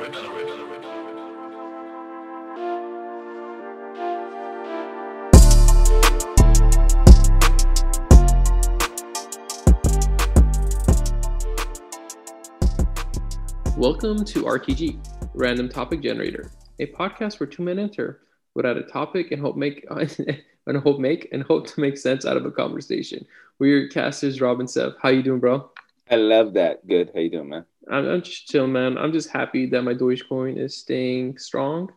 Welcome to RTG, Random Topic Generator, a podcast where two men enter without a topic and hope make and hope make and hope to make sense out of a conversation. We're your casters, Rob and Seth. How you doing, bro? I love that. Good. How you doing, man? I'm, I'm just chill, man. I'm just happy that my Dogecoin is staying strong.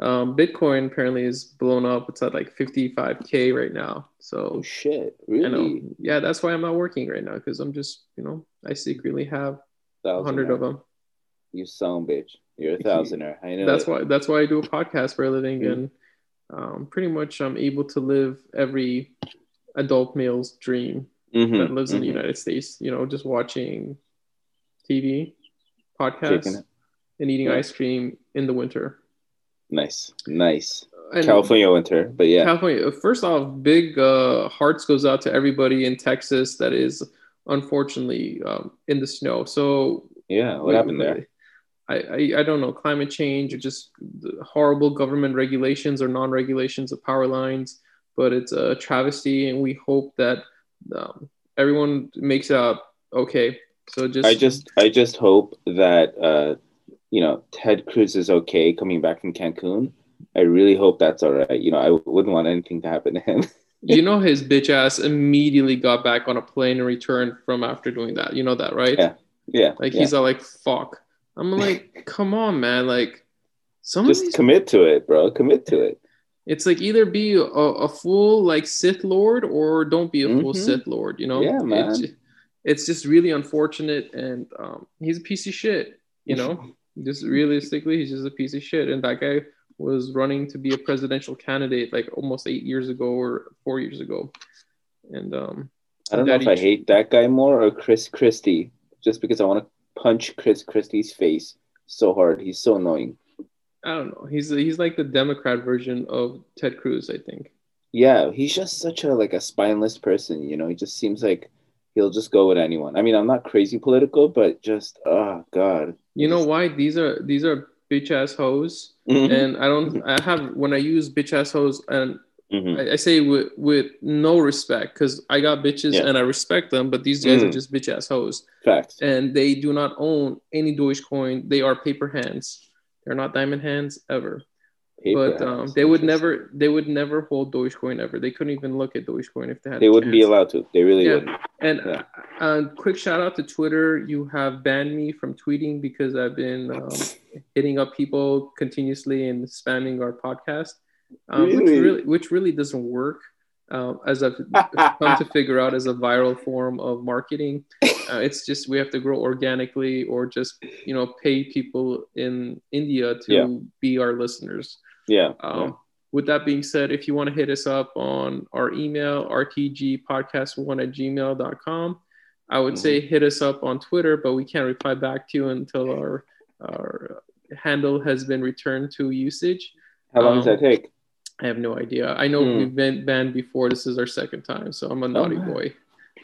Um, Bitcoin apparently is blown up. It's at like 55k right now. So oh shit, really? Yeah, that's why I'm not working right now because I'm just, you know, I secretly have a hundred of them. You son bitch. You're a thousander. I know. That's it. why. That's why I do a podcast for a living, mm-hmm. and um, pretty much I'm able to live every adult male's dream mm-hmm. that lives mm-hmm. in the mm-hmm. United States. You know, just watching TV, podcasts, and eating yeah. ice cream in the winter. Nice, nice. And California winter, but yeah. California. First off, big uh, hearts goes out to everybody in Texas that is unfortunately um, in the snow. So yeah, what we, happened there? I, I, I don't know climate change or just horrible government regulations or non-regulations of power lines but it's a travesty and we hope that um, everyone makes it out okay so just i just i just hope that uh you know ted cruz is okay coming back from cancun i really hope that's all right you know i wouldn't want anything to happen to him you know his bitch ass immediately got back on a plane and returned from after doing that you know that right yeah yeah like yeah. he's all like fuck I'm like, come on, man. Like, some just these... commit to it, bro. Commit to it. It's like either be a, a full like Sith Lord or don't be a full mm-hmm. Sith Lord. You know? Yeah, man. It's just really unfortunate, and um, he's a piece of shit. You know, just realistically, he's just a piece of shit. And that guy was running to be a presidential candidate like almost eight years ago or four years ago. And um, I don't know if I hate that guy more or Chris Christie, just because I want to punch Chris Christie's face so hard. He's so annoying. I don't know. He's he's like the Democrat version of Ted Cruz, I think. Yeah, he's just such a like a spineless person. You know, he just seems like he'll just go with anyone. I mean, I'm not crazy political, but just oh god. You know why these are these are bitch ass hoes, mm-hmm. and I don't. I have when I use bitch ass hoes, and Mm-hmm. I, I, say with with no respect because I got bitches yeah. and I respect them, but these guys mm. are just bitch ass hoes. Facts. And they do not own any Dogecoin. They are paper hands. They're not diamond hands ever. Paper but um, they would never they would never hold Dogecoin ever. They couldn't even look at Dogecoin if they had. They wouldn't be allowed to. They really yeah. wouldn't. And yeah. uh, uh, quick shout out to Twitter. You have banned me from tweeting because I've been um, hitting up people continuously and spamming our podcast um, really? which really which really doesn't work. Uh, as I've come to figure out as a viral form of marketing, uh, it's just we have to grow organically or just you know pay people in India to yeah. be our listeners. Yeah. Um, yeah. With that being said, if you want to hit us up on our email, rtgpodcast1 at gmail.com, I would mm-hmm. say hit us up on Twitter, but we can't reply back to you until our, our handle has been returned to usage. How long um, does that take? I have no idea. I know mm. we've been banned before. This is our second time, so I'm a naughty oh, boy.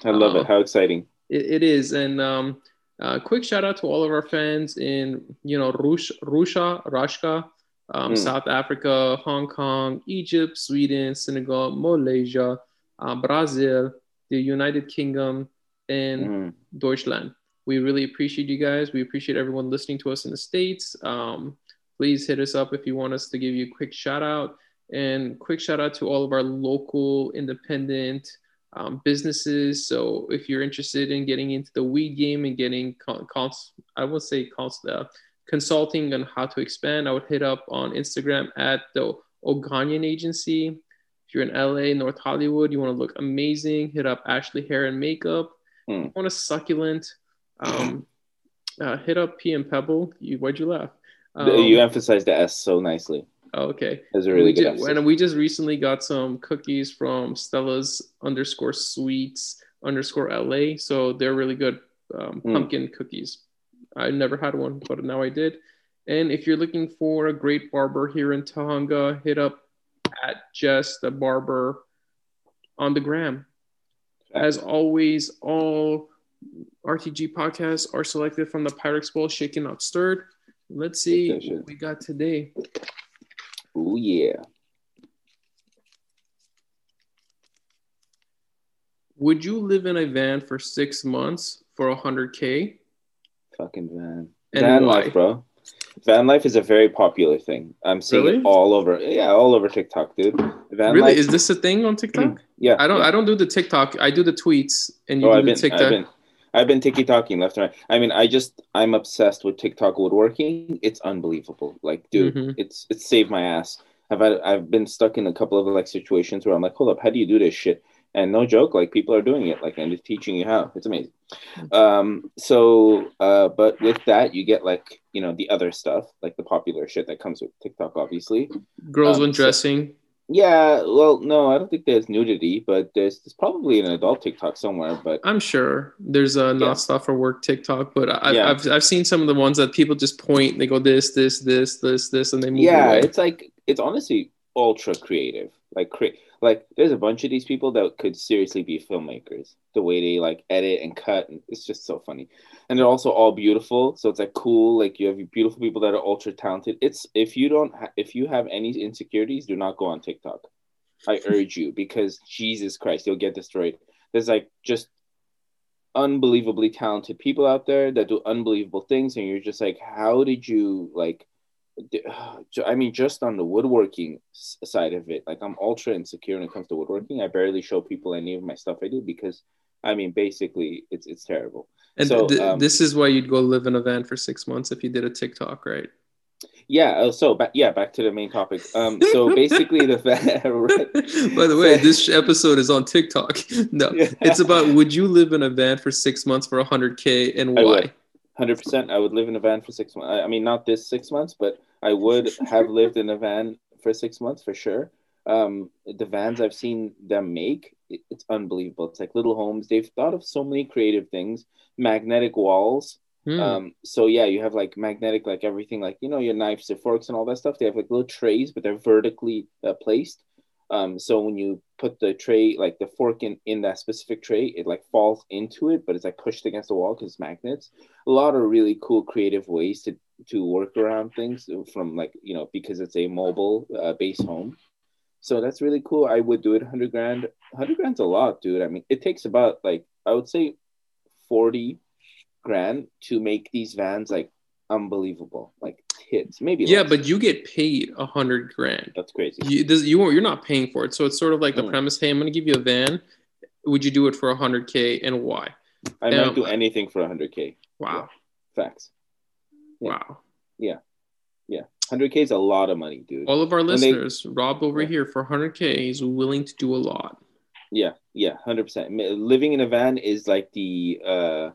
I love it. How exciting! It, it is, and um, uh, quick shout out to all of our fans in you know Rush, Russia, Rashka, um, mm. South Africa, Hong Kong, Egypt, Sweden, Senegal, Malaysia, uh, Brazil, the United Kingdom, and mm. Deutschland. We really appreciate you guys. We appreciate everyone listening to us in the states. Um, please hit us up if you want us to give you a quick shout out. And quick shout out to all of our local independent um, businesses. So if you're interested in getting into the weed game and getting, cons- I would say cons- uh, consulting on how to expand, I would hit up on Instagram at the Oganyan Agency. If you're in LA, North Hollywood, you want to look amazing, hit up Ashley Hair and Makeup. Mm. You want a succulent, um, uh, hit up PM Pebble. You, why'd you laugh? Um, you emphasized the S so nicely. Oh, okay. That's a really we good just, And we just recently got some cookies from Stella's underscore sweets underscore LA. So they're really good um, mm. pumpkin cookies. I never had one, but now I did. And if you're looking for a great barber here in Tujunga, hit up at Jess the Barber on the gram. As always, all RTG podcasts are selected from the Pyrex Bowl Shaken Not Stirred. Let's see Take that shit. what we got today. Oh yeah. Would you live in a van for six months for a hundred k? Fucking van. And van why? life, bro. Van life is a very popular thing. I'm seeing Really? it all over. Yeah, all over TikTok, dude. Van Really? life. Is this a thing on TikTok? yeah. I don't. yeah. I don't do the TikTok. I do the tweets, and you Oh, do I've the been, TikTok. I've been, I've been left and right. I mean, I just, I'm obsessed with TikTok woodworking. It's unbelievable. Like, dude, Mhm. it's, it's saved my ass. I've had, I've been stuck in a couple of like situations where I'm like, hold up, how do you do this shit? And no joke, like people are doing it, like, and it's teaching you how. It's amazing. Um, so, uh, but with that, you get like, you know, the other stuff, like the popular shit that comes with TikTok, obviously. Girls um, so- Yeah, well, no, I don't think there's nudity, but there's, there's probably an adult TikTok somewhere. But I'm sure there's a not Yeah. stuff for work TikTok, but I, Yeah. I've I've seen some of the ones that people just point. They go this, this, this, this, this, and they move yeah away. it's like it's honestly ultra creative like cre- like there's a bunch of these people that could seriously be filmmakers. The way they like edit and cut and it's just so funny. And they're also all beautiful so it's like cool. Like you have beautiful people that are ultra talented. It's if you don't ha- if you have any insecurities do not go on tiktok. I urge you because jesus christ you'll get destroyed. There's like just unbelievably talented people out there that do unbelievable things and you're just like how did you like I mean, just on the woodworking side of it, like I'm ultra insecure when it comes to woodworking. I barely show people any of my stuff I do because, I mean, basically, it's it's terrible. And So, th- um, this is why you'd go live in a van for six months if you did a TikTok, right? Yeah. Uh, so, ba- yeah, back to the main topic. Um. So basically, the right. By the way, this episode is on TikTok. No, Yeah. it's about would you live in a van for six months for 100K and why? Hundred percent. I would live in a van for six months. I mean, not this six months, but I would have lived in a van for six months for sure. Um, the vans I've seen them make, it- it's unbelievable. It's like little homes. They've thought of so many creative things. Magnetic walls. Hmm. Um, so yeah, you have like magnetic, like everything, like you know your knives, your forks, and all that stuff. They have like little trays, but they're vertically uh, placed. Um, so when you put the tray, like the fork in in that specific tray, it like falls into it, but it's like pushed against the wall because magnets. A lot of really cool, creative ways to to work around things from like you know because it's a mobile uh, base home. So that's really cool. I would do it 100 grand. 100 grand's a lot, dude. I mean, it takes about like I would say 40 grand to make these vans like unbelievable, like hits. Maybe yeah, less. but you get paid a hundred grand. that's crazy. You, this, you won't- you're not paying for it, so it's sort of like the Mm. premise. Hey, I'm going to give you a van. Would you do it for a hundred K and why? I might do anything for a 100k. Wow, Facts. Wow, yeah. Yeah. 100k is a lot of money, dude. All of our When they- listeners, Rob over Yeah. here for 100K is willing to do a lot. Yeah, yeah, hundred percent. Living in a van is like the uh,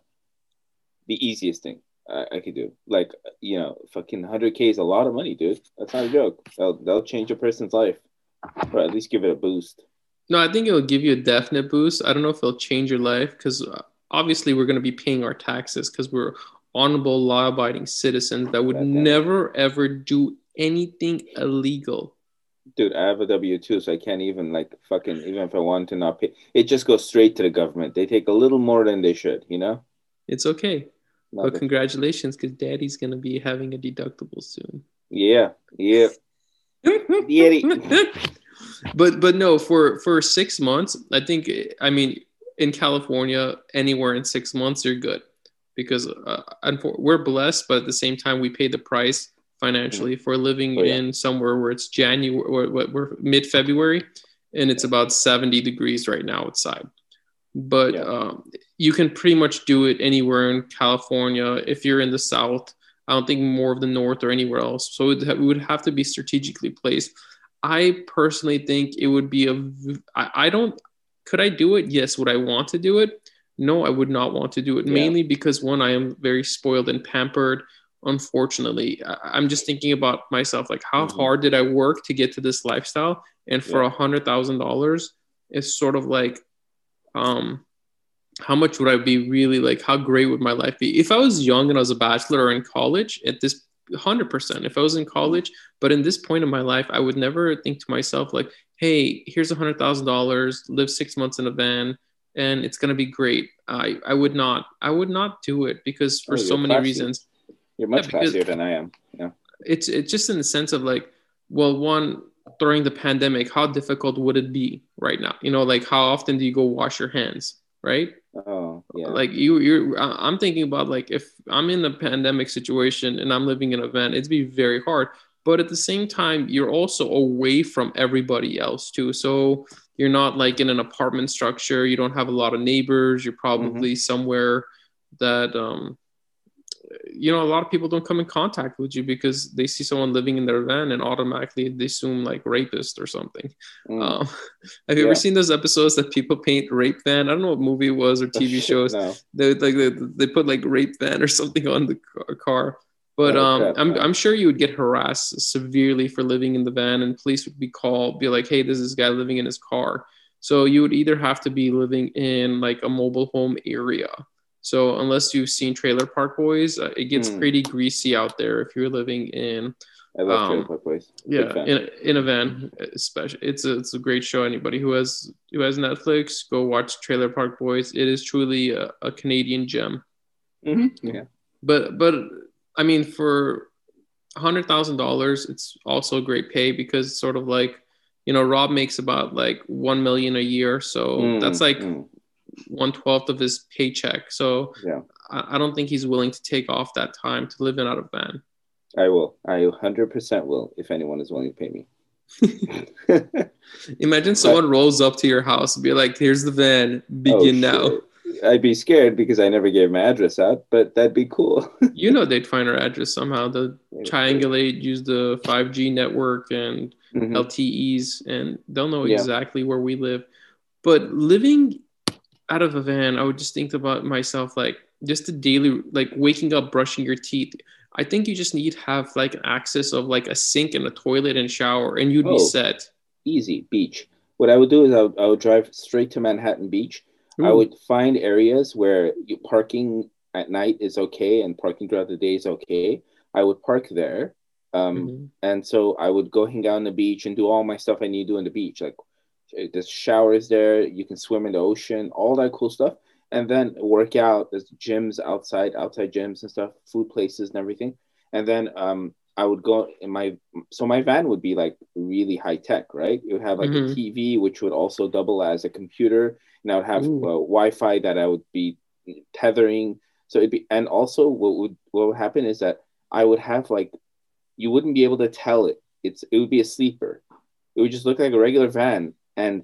the easiest thing I, I could do. Like you know, fucking hundred k is a lot of money, dude. That's not a joke. That'll that'll change a person's life, or at least give it a boost. No, I think it'll give you a definite boost. I don't know if it'll change your life because uh, obviously we're going to be paying our taxes because we're honorable, law-abiding citizens that would damn never ever do anything illegal. Dude, I have a W two, so I can't even like fucking even if I wanted to not pay. It just goes straight to the government. They take a little more than they should, you know. It's okay, Not but the- congratulations because Daddy's going to be having a deductible soon. yeah, yeah, Yeti. but but no, for for six months, I think I mean in California, anywhere in six months, you're good because uh, we're blessed, but at the same time, we pay the price financially for living Oh, yeah. in somewhere where it's January, or what we're mid February, and it's about seventy degrees right now outside. But Yeah. um, you can pretty much do it anywhere in California. If you're in the South, I don't think more of the North or anywhere else. So it, it would have to be strategically placed. I personally think it would be a. I, I don't. Could I do it? Yes. Would I want to do it? No, I would not want to do it. Yeah. Mainly because one, I am very spoiled and pampered. Unfortunately, I, I'm just thinking about myself. Like, how Mhm. hard did I work to get to this lifestyle? And for a Yeah. hundred thousand dollars, it's sort of like, um, how much would I be really like? How great would my life be if I was young and I was a bachelor or in college? At this hundred percent, if I was in college, but in this point of my life, I would never think to myself like, "Hey, here's a hundred thousand dollars. Live six months in a van, and it's gonna be great." I I would not. I would not do it because for Oh, so many classy. reasons. You're much Yeah, classier than I am. Yeah. it's it's just in the sense of like well one during the pandemic how difficult would it be right now? You know like how often do you go wash your hands right? Oh, yeah. like you you're I- i'm thinking about like if i'm in a pandemic situation and i'm living in a van it'd be very hard. But at the same time you're also away from everybody else too. So you're not like in an apartment structure. You don't have a lot of neighbors. You're probably somewhere that um you know a lot of people don't come in contact with you because they see someone living in their van and automatically they assume like rapist or something Mm. um, have you Yeah. ever seen those episodes that people paint rape van i don't know what movie it was or tv shows no. they like they, they put like rape van or something on the car but Oh, um crap, I'm. I'm sure you would get harassed severely for living in the van and police would be called be like hey there's this guy living in his car so you would either have to be living in like a mobile home area so unless you've seen trailer park boys uh, it gets Hmm. pretty greasy out there if you're living in I love Um, Trailer Park Boys. Yeah in a, in a van especially it's a, it's a great show anybody who has who has netflix go watch trailer park boys it is truly a, a canadian gem Mhm. Yeah. but but i mean for a hundred thousand dollars it's also great pay because it's sort of like you know rob makes about like one million a year so Mm, that's like mm. One twelfth of his paycheck so Yeah. I, I don't think he's willing to take off that time to live in out of van I will. I 100% will if anyone is willing to pay me. imagine someone rolls up to your house and be like here's the van begin Oh, now. I'd be scared because I never gave my address out, but that'd be cool. you know they'd find our address somehow they'll triangulate use the 5g network and Mhm. LTEs and they'll know Yeah. exactly where we live. But living out of a van, I would just think about myself like just the daily like waking up, brushing your teeth. I think you just need to have like access of like a sink and a toilet and shower and you'd Oh. be set. Easy beach. What I would do is I would, I would drive straight to Manhattan Beach. I would find areas where you, parking at night is okay and parking throughout the day is okay. I would park there. Um, Mhm. And so I would go hang out on the beach and do all my stuff I need to do on the beach. Like there's showers there, you can swim in the ocean, all that cool stuff. And then work out. There's gyms outside, outside gyms and stuff, food places and everything. And then um, I would go in my so my van would be like really high tech, right? It would have like Mhm. a TV, which would also double as a computer, and I would have uh, Wi-Fi that I would be tethering. So it'd be, and also what would what would happen is that I would have like you wouldn't be able to tell it. It's it would be a sleeper. It would just look like a regular van, and,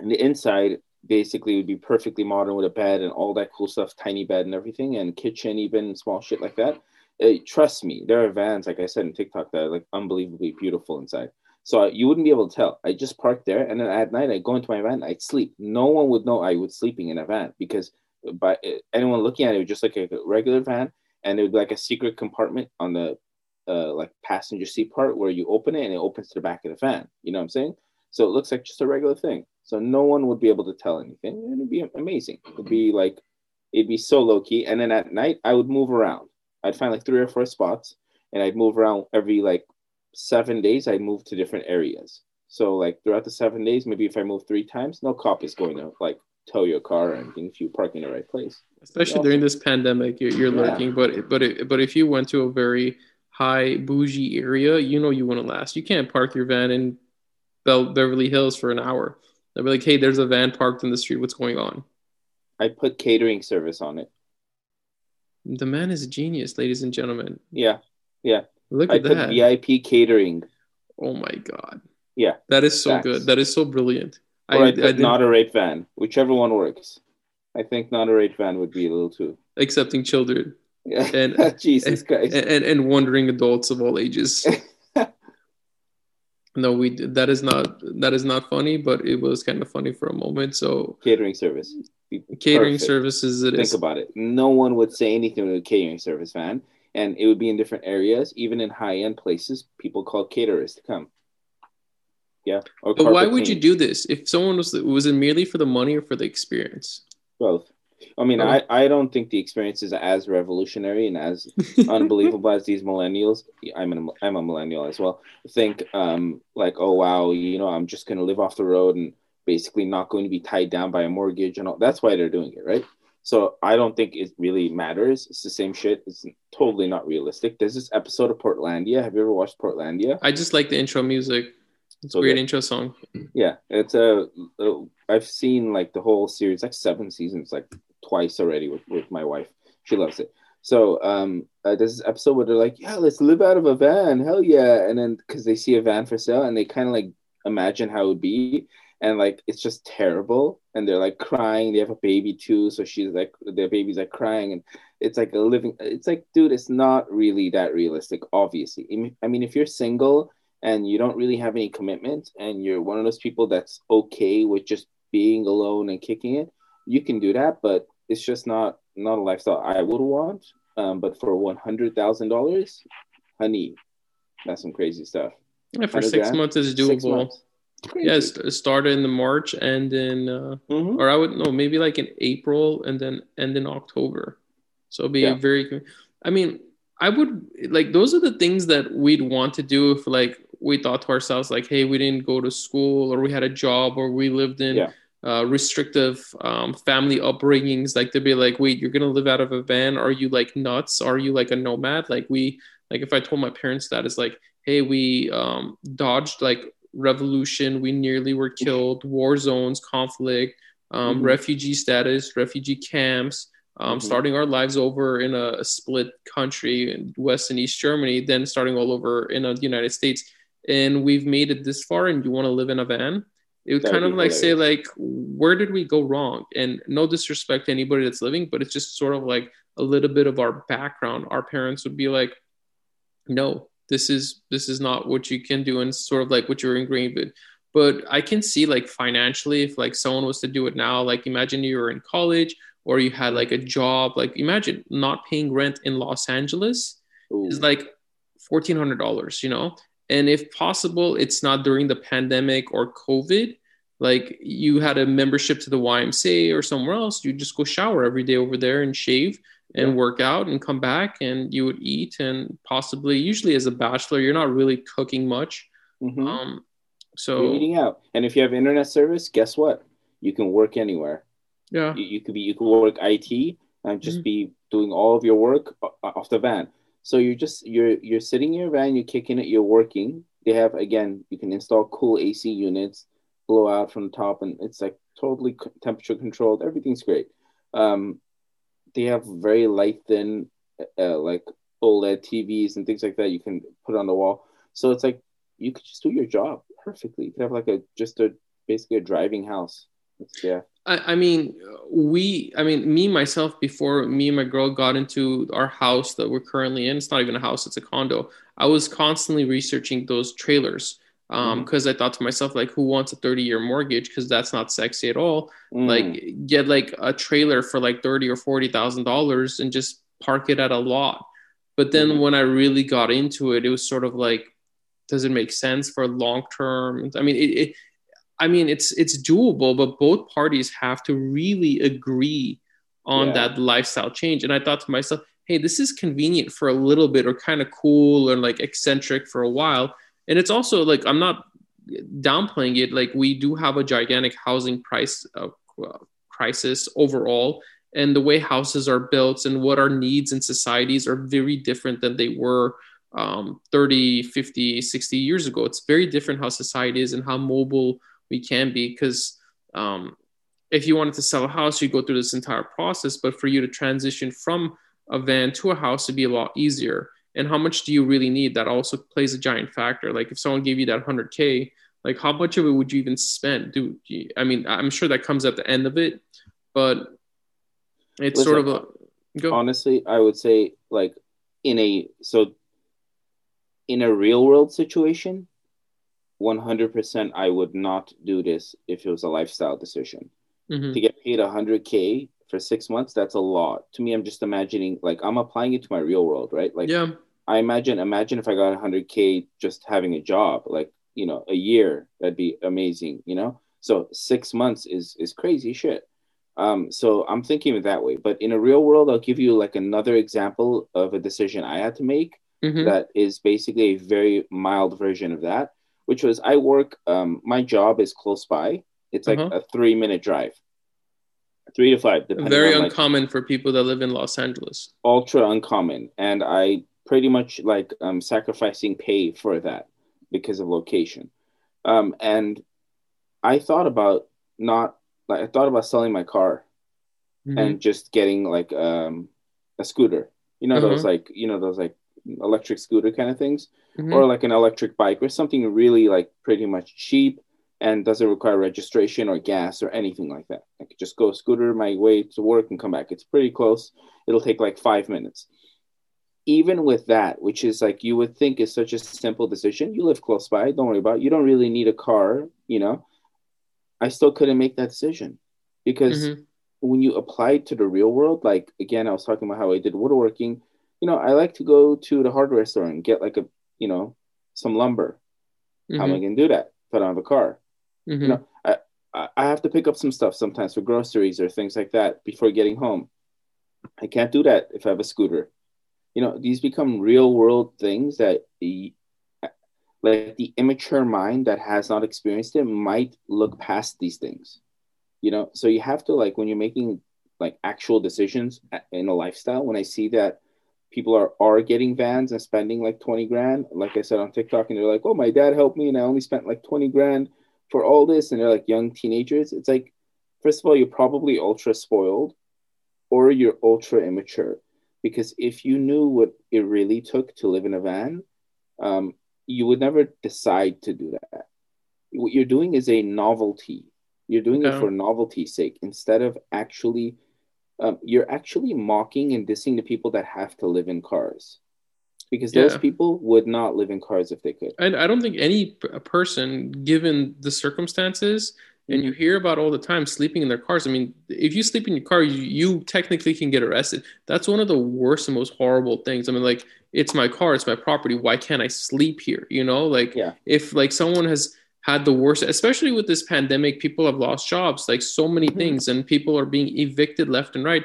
the inside basically would be perfectly modern with a bed and all that cool stuff, tiny bed and everything, and kitchen even small shit like that. Uh, trust me, there are vans like I said in TikTok that are like unbelievably beautiful inside. So you wouldn't be able to tell. I just parked there, and then at night I go into my van. I'd sleep. No one would know I was sleeping in a van because by anyone looking at it, it would just like a regular van, and it would be like a secret compartment on the uh, like passenger seat part where you open it and it opens to the back of the van. You know what I'm saying? So it looks like just a regular thing. So no one would be able to tell anything. And it'd be amazing. It'd be like it'd be so low key. And then at night I would move around. I'd find like three or four spots and I'd move around every like seven days. I'd move to different areas. So like throughout the seven days, maybe if I move three times, no cop is going to like tow your car or anything if you park in the right place. Especially during this pandemic, you're, you're Yeah. lurking. But but it, but if you went to a very high bougie area, you know you wouldn't last. You can't park your van in Beverly Hills for an hour. They'll be like, "Hey, there's a van parked in the street. What's going on?" I put catering service on it. The man is a genius, ladies and gentlemen. Yeah. Yeah. Look I at that. VIP catering. Oh my god. Yeah. That is so Facts. good. That is so brilliant. Or I, put didn't- a rape van, whichever one works. I think not a rape van would be a little too. accepting children Yeah. And- Jesus Christ. and, and, and wandering adults of all ages. no, we that is not that is not funny, but it was kind of funny for a moment. So catering service. Catering perfect. services it Think is. about it. No one would say anything to a catering service van, and it would be in different areas, even in high end places. People call caterers to come. Yeah. Or But why would you do this if someone was was it merely for the money or for the experience? both? I mean, Oh. I, I don't think the experience is as revolutionary and as unbelievable as these millennials. I'm a, I'm a millennial as well. Think um like oh wow you know I'm just gonna live off the road and basically not going to be tied down by a mortgage and all. That's why they're doing it, right? So I don't think it really matters. It's the same shit. It's totally not realistic. There's this episode of Portlandia. Have you ever watched Portlandia? I just like the intro music. It's a great intro song. Yeah, it's a. I've seen like the whole series, like seven seasons, like twice already with, with my wife. She loves it. So um, uh, this episode where they're like, "Yeah, let's live out of a van, hell yeah!" And then because they see a van for sale, and they kind of like imagine how it would be, and like it's just terrible. And they're like crying. They have a baby too. So she's like their baby's like crying. And it's like a living it's like dude it's not really that realistic obviously. I mean if you're single and you don't really have any commitment and you're one of those people that's okay with just being alone and kicking it you can do that. But it's just not not a lifestyle i would want um, but for $100000 honey that's some crazy stuff yeah, for six grand, months is doable Yes, yeah, it started in the March and in, uh, mm-hmm. or I would know maybe like in April and then end in October. So it'll be yeah. very. I mean, I would like those are the things that we'd want to do if like we thought to ourselves like, hey, we didn't go to school or we had a job or we lived in yeah. Uh, restrictive um, family upbringings. Like to be like, wait, you're gonna live out of a van? Are you like nuts? Are you like a nomad? Like we like if I told my parents that is like, hey, we um, dodged like revolution. We nearly were killed. War zones, conflict, um, mm-hmm. refugee status, refugee camps. Um, mm-hmm. Starting our lives over in a, a, split country in West and East Germany, then starting all over in the United States, and we've made it this far, and you want to live in a van? It would kind of like hilarious. say like, where did we go wrong? And no disrespect to anybody that's living, but it's just sort of like a little bit of our background. Our parents would be like, no, this is this is not what you can do and sort of like what you're ingrained with but i can see like financially if like someone was to do it now like imagine you were in college or you had like a job like imagine not paying rent in los angeles Ooh. is like $1400 you know and if possible it's not during the pandemic or covid. Like you had a membership to the ymca or somewhere else you just go shower every day over there and shave and yeah. work out and come back and you would eat and possibly usually as a bachelor you're not really cooking much. Mm-hmm. um, so you're eating out. And if you have internet service guess what? You can work anywhere. Yeah. You, you could be you could work it and just mm-hmm. be doing all of your work off the van so you're just you're you're sitting in your van you're kicking it you're working they have again you can install cool ac units blow out from the top and it's like totally temperature controlled everything's great um, they have very light thin uh, like OLED TVs and things like that you can put on the wall. So it's like you could just do your job perfectly. You could have like a just a basically a driving house. It's, yeah. I, I mean, we, I mean, me myself, before me and my girl got into our house that we're currently in, it's not even a house, it's a condo. I was constantly researching those trailers um because mm. i thought to myself like who wants a 30 year mortgage because that's not sexy at all mm. like get like a trailer for like 30 or 40 thousand dollars and just park it at a lot but then mm. when i really got into it it was sort of like does it make sense for long term i mean it, it i mean it's it's doable but both parties have to really agree on yeah. that lifestyle change. And i thought to myself hey this is convenient for a little bit or kind of cool or like eccentric for a while. And it's also like i'm not downplaying it. Like we do have a gigantic housing price uh, crisis overall. And the way houses are built and what our needs in societies are very different than they were um, 30 50 60 years ago. It's very different how society is and how mobile we can be because um, if you wanted to sell a house you go through this entire process but for you to transition from a van to a house would be a lot easier. And how much do you really need? That also plays a giant factor. Like if someone gave you that 100k like how much of it would you even spend? Do you, i mean i'm sure that comes at the end of it but it's Listen, sort of a go. honestly i would say like in a so in a real world situation 100% i would not do this if it was a lifestyle decision mm-hmm. to get paid 100k for six months that's a lot to me i'm just imagining like i'm applying it to my real world right like yeah I imagine imagine if I got 100k just having a job, like you know, a year that'd be amazing, you know. So six months is is crazy shit. Um, so I'm thinking of that way. But in a real world, I'll give you like another example of a decision I had to make mm-hmm. that is basically a very mild version of that, which was I work. Um, my job is close by. It's like uh-huh. a three minute drive. Three to five. depending Very on, like, uncommon for people that live in Los Angeles. ultra uncommon and i pretty much like um sacrificing pay for that because of location um and i thought about not like i thought about selling my car Mhm. and just getting like um a scooter you know those Mhm. like you know those like electric scooter kind of things Mhm. or like an electric bike or something really like pretty much cheap and doesn't require registration or gas or anything like that. I could just go scooter my way to work and come back. It's pretty close. It'll take like five minutes. Even with that, which is like you would think is such a simple decision, you live close by, don't worry about it. You don't really need a car, you know. I still couldn't make that decision because Mhm. when you apply it to the real world, like again, I was talking about how I did woodworking. You know, I like to go to the hardware store and get like a, you know, some lumber. How am I Mhm. going to do that if I don't have a car? Mhm. You know, I, I I have to pick up some stuff sometimes for groceries or things like that before getting home. I can't do that if I have a scooter. You know, these become real world things that the like the immature mind that has not experienced it might look past these things. You know, so you have to like when you're making like actual decisions in a lifestyle. When I see that people are are getting vans and spending like 20 grand, like I said on TikTok, and they're like, "Oh, my dad helped me, and I only spent like 20 grand for all this," and they're like young teenagers. It's like, first of all, you're probably ultra spoiled, or you're ultra immature, because if you knew what it really took to live in a van, um, you would never decide to do that. What you're doing is a novelty. You're doing it for novelty's sake instead of actually. Um, you're actually mocking and dissing the people that have to live in cars, because those Yeah. people would not live in cars if they could. And I don't think any p- a person, given the circumstances, and you hear about all the time sleeping in their cars. I mean, if you sleep in your car, you, you technically can get arrested. That's one of the worst and most horrible things. I mean, like, it's my car, it's my property. Why can't I sleep here? You know, like, Yeah. if like someone has had the worst, especially with this pandemic, people have lost jobs, like so many Mhm. things, and people are being evicted left and right.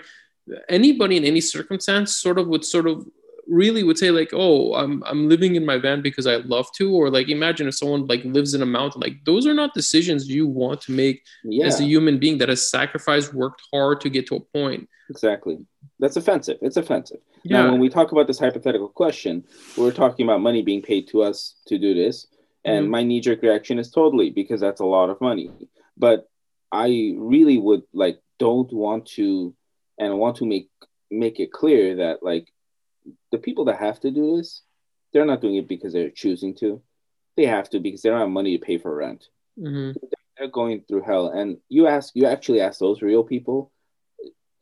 Anybody in any circumstance sort of would sort of really would say like oh i'm i'm living in my van because i love to or like imagine if someone like lives in a mountain like those are not decisions you want to make Yeah, as a human being that has sacrificed worked hard to get to a point exactly. That's offensive. It's offensive. yeah Now, when we talk about this hypothetical question, we're talking about money being paid to us to do this. And Mhm. my knee jerk reaction is totally because that's a lot of money. But I really would like don't want to and want to make make it clear that like the people that have to do this, they're not doing it because they're choosing to. They have to because they don't have money to pay for rent. hmm They're going through hell. And you ask you actually ask those real people,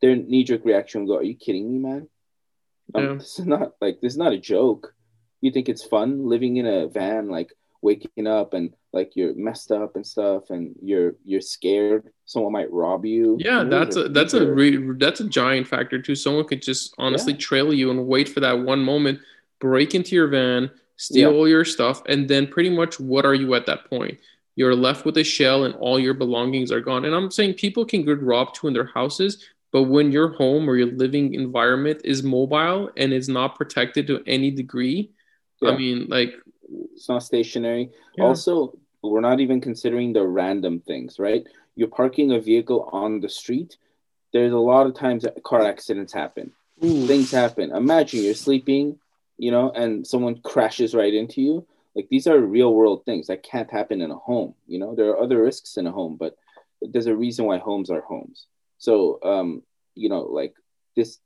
their knee jerk reaction go, Are you kidding me, man? Um, Yeah. This is not like this is not a joke. You think it's fun living in a van, like waking up and like you're messed up and stuff, and you're you're scared someone might rob you. yeah that's a that's a re- that's a giant factor too someone could just honestly Yeah. trail you and wait for that one moment break into your van steal Yeah. all your stuff and then pretty much what are you at that point you're left with a shell and all your belongings are gone and i'm saying people can get robbed too in their houses but when your home or your living environment is mobile and is not protected to any degree i mean like it's not stationary. Yeah. Also, we're not even considering the random things, right? You're parking a vehicle on the street. There's a lot of times that car accidents happen. ooh, Things happen. Imagine you're sleeping, you know, and someone crashes right into you. Like these are real world things that can't happen in a home. You know, there are other risks in a home, but there's a reason why homes are homes. So, um, you know, like this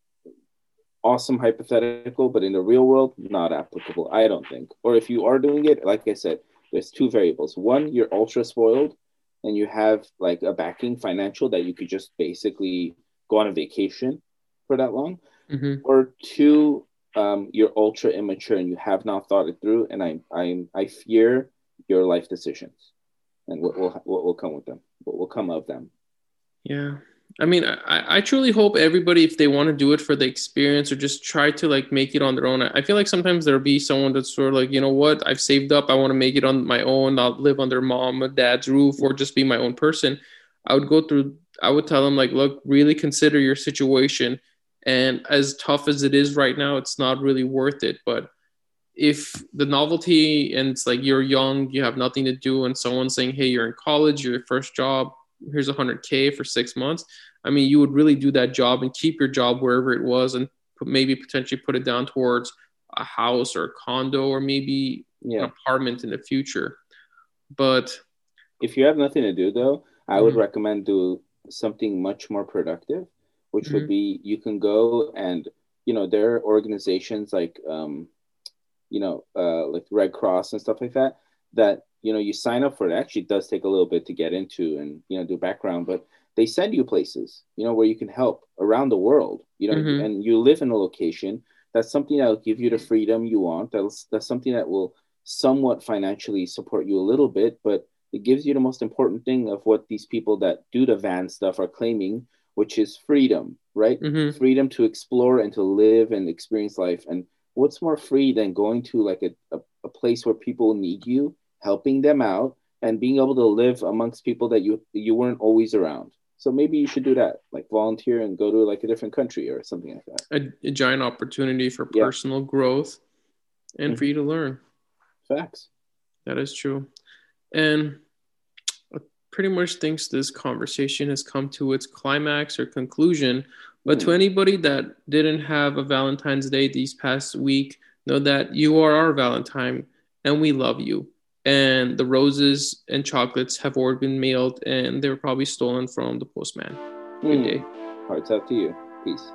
awesome hypothetical, but in the real world, not applicable, I don't think. Or if you are doing it, like I said, there's two variables. One, you're ultra spoiled and you have like a backing financial that you could just basically go on a vacation for that long. mhm. Or two, um, you're ultra immature and you have not thought it through. And I, I, I fear your life decisions and what will, what will come with them, what will come of them. Yeah. I mean, I, I truly hope everybody, if they want to do it for the experience or just try to like make it on their own, I feel like sometimes there'll be someone that's sort of like, you know what, I've saved up, I want to make it on my own, I'll live under mom or dad's roof or just be my own person. I would go through, I would tell them, like, look, really consider your situation. And as tough as it is right now, it's not really worth it. But if the novelty and it's like you're young, you have nothing to do, and someone's saying, hey, you're in college, your first job, here's 100K for six months. I mean, you would really do that job and keep your job wherever it was, and maybe potentially put it down towards a house or a condo or maybe yeah. an apartment in the future. But if you have nothing to do, though, I would mm-hmm. recommend do something much more productive, which mm-hmm. would be you can go and you know there are organizations like um, you know uh, like Red Cross and stuff like that that you know you sign up for it. it actually does take a little bit to get into and you know do background but they send you places you know where you can help around the world you know mm-hmm. and you live in a location that's something that will give you the freedom you want that's that's something that will somewhat financially support you a little bit but it gives you the most important thing of what these people that do the van stuff are claiming which is freedom right mm-hmm. freedom to explore and to live and experience life and what's more free than going to like a, a, a place where people need you helping them out and being able to live amongst people that you you weren't always around. So maybe you should do that, like volunteer and go to like a different country or something like that. A, a giant opportunity for personal growth and mm-hmm. for you to learn. Facts. That is true. And I pretty much thinks this conversation has come to its climax or conclusion. But mm. to anybody that didn't have a Valentine's Day these past week, know that you are our Valentine and we love you and the roses and chocolates have already been mailed and they were probably stolen from the postman. Good mm. day. Hearts out to you. Peace.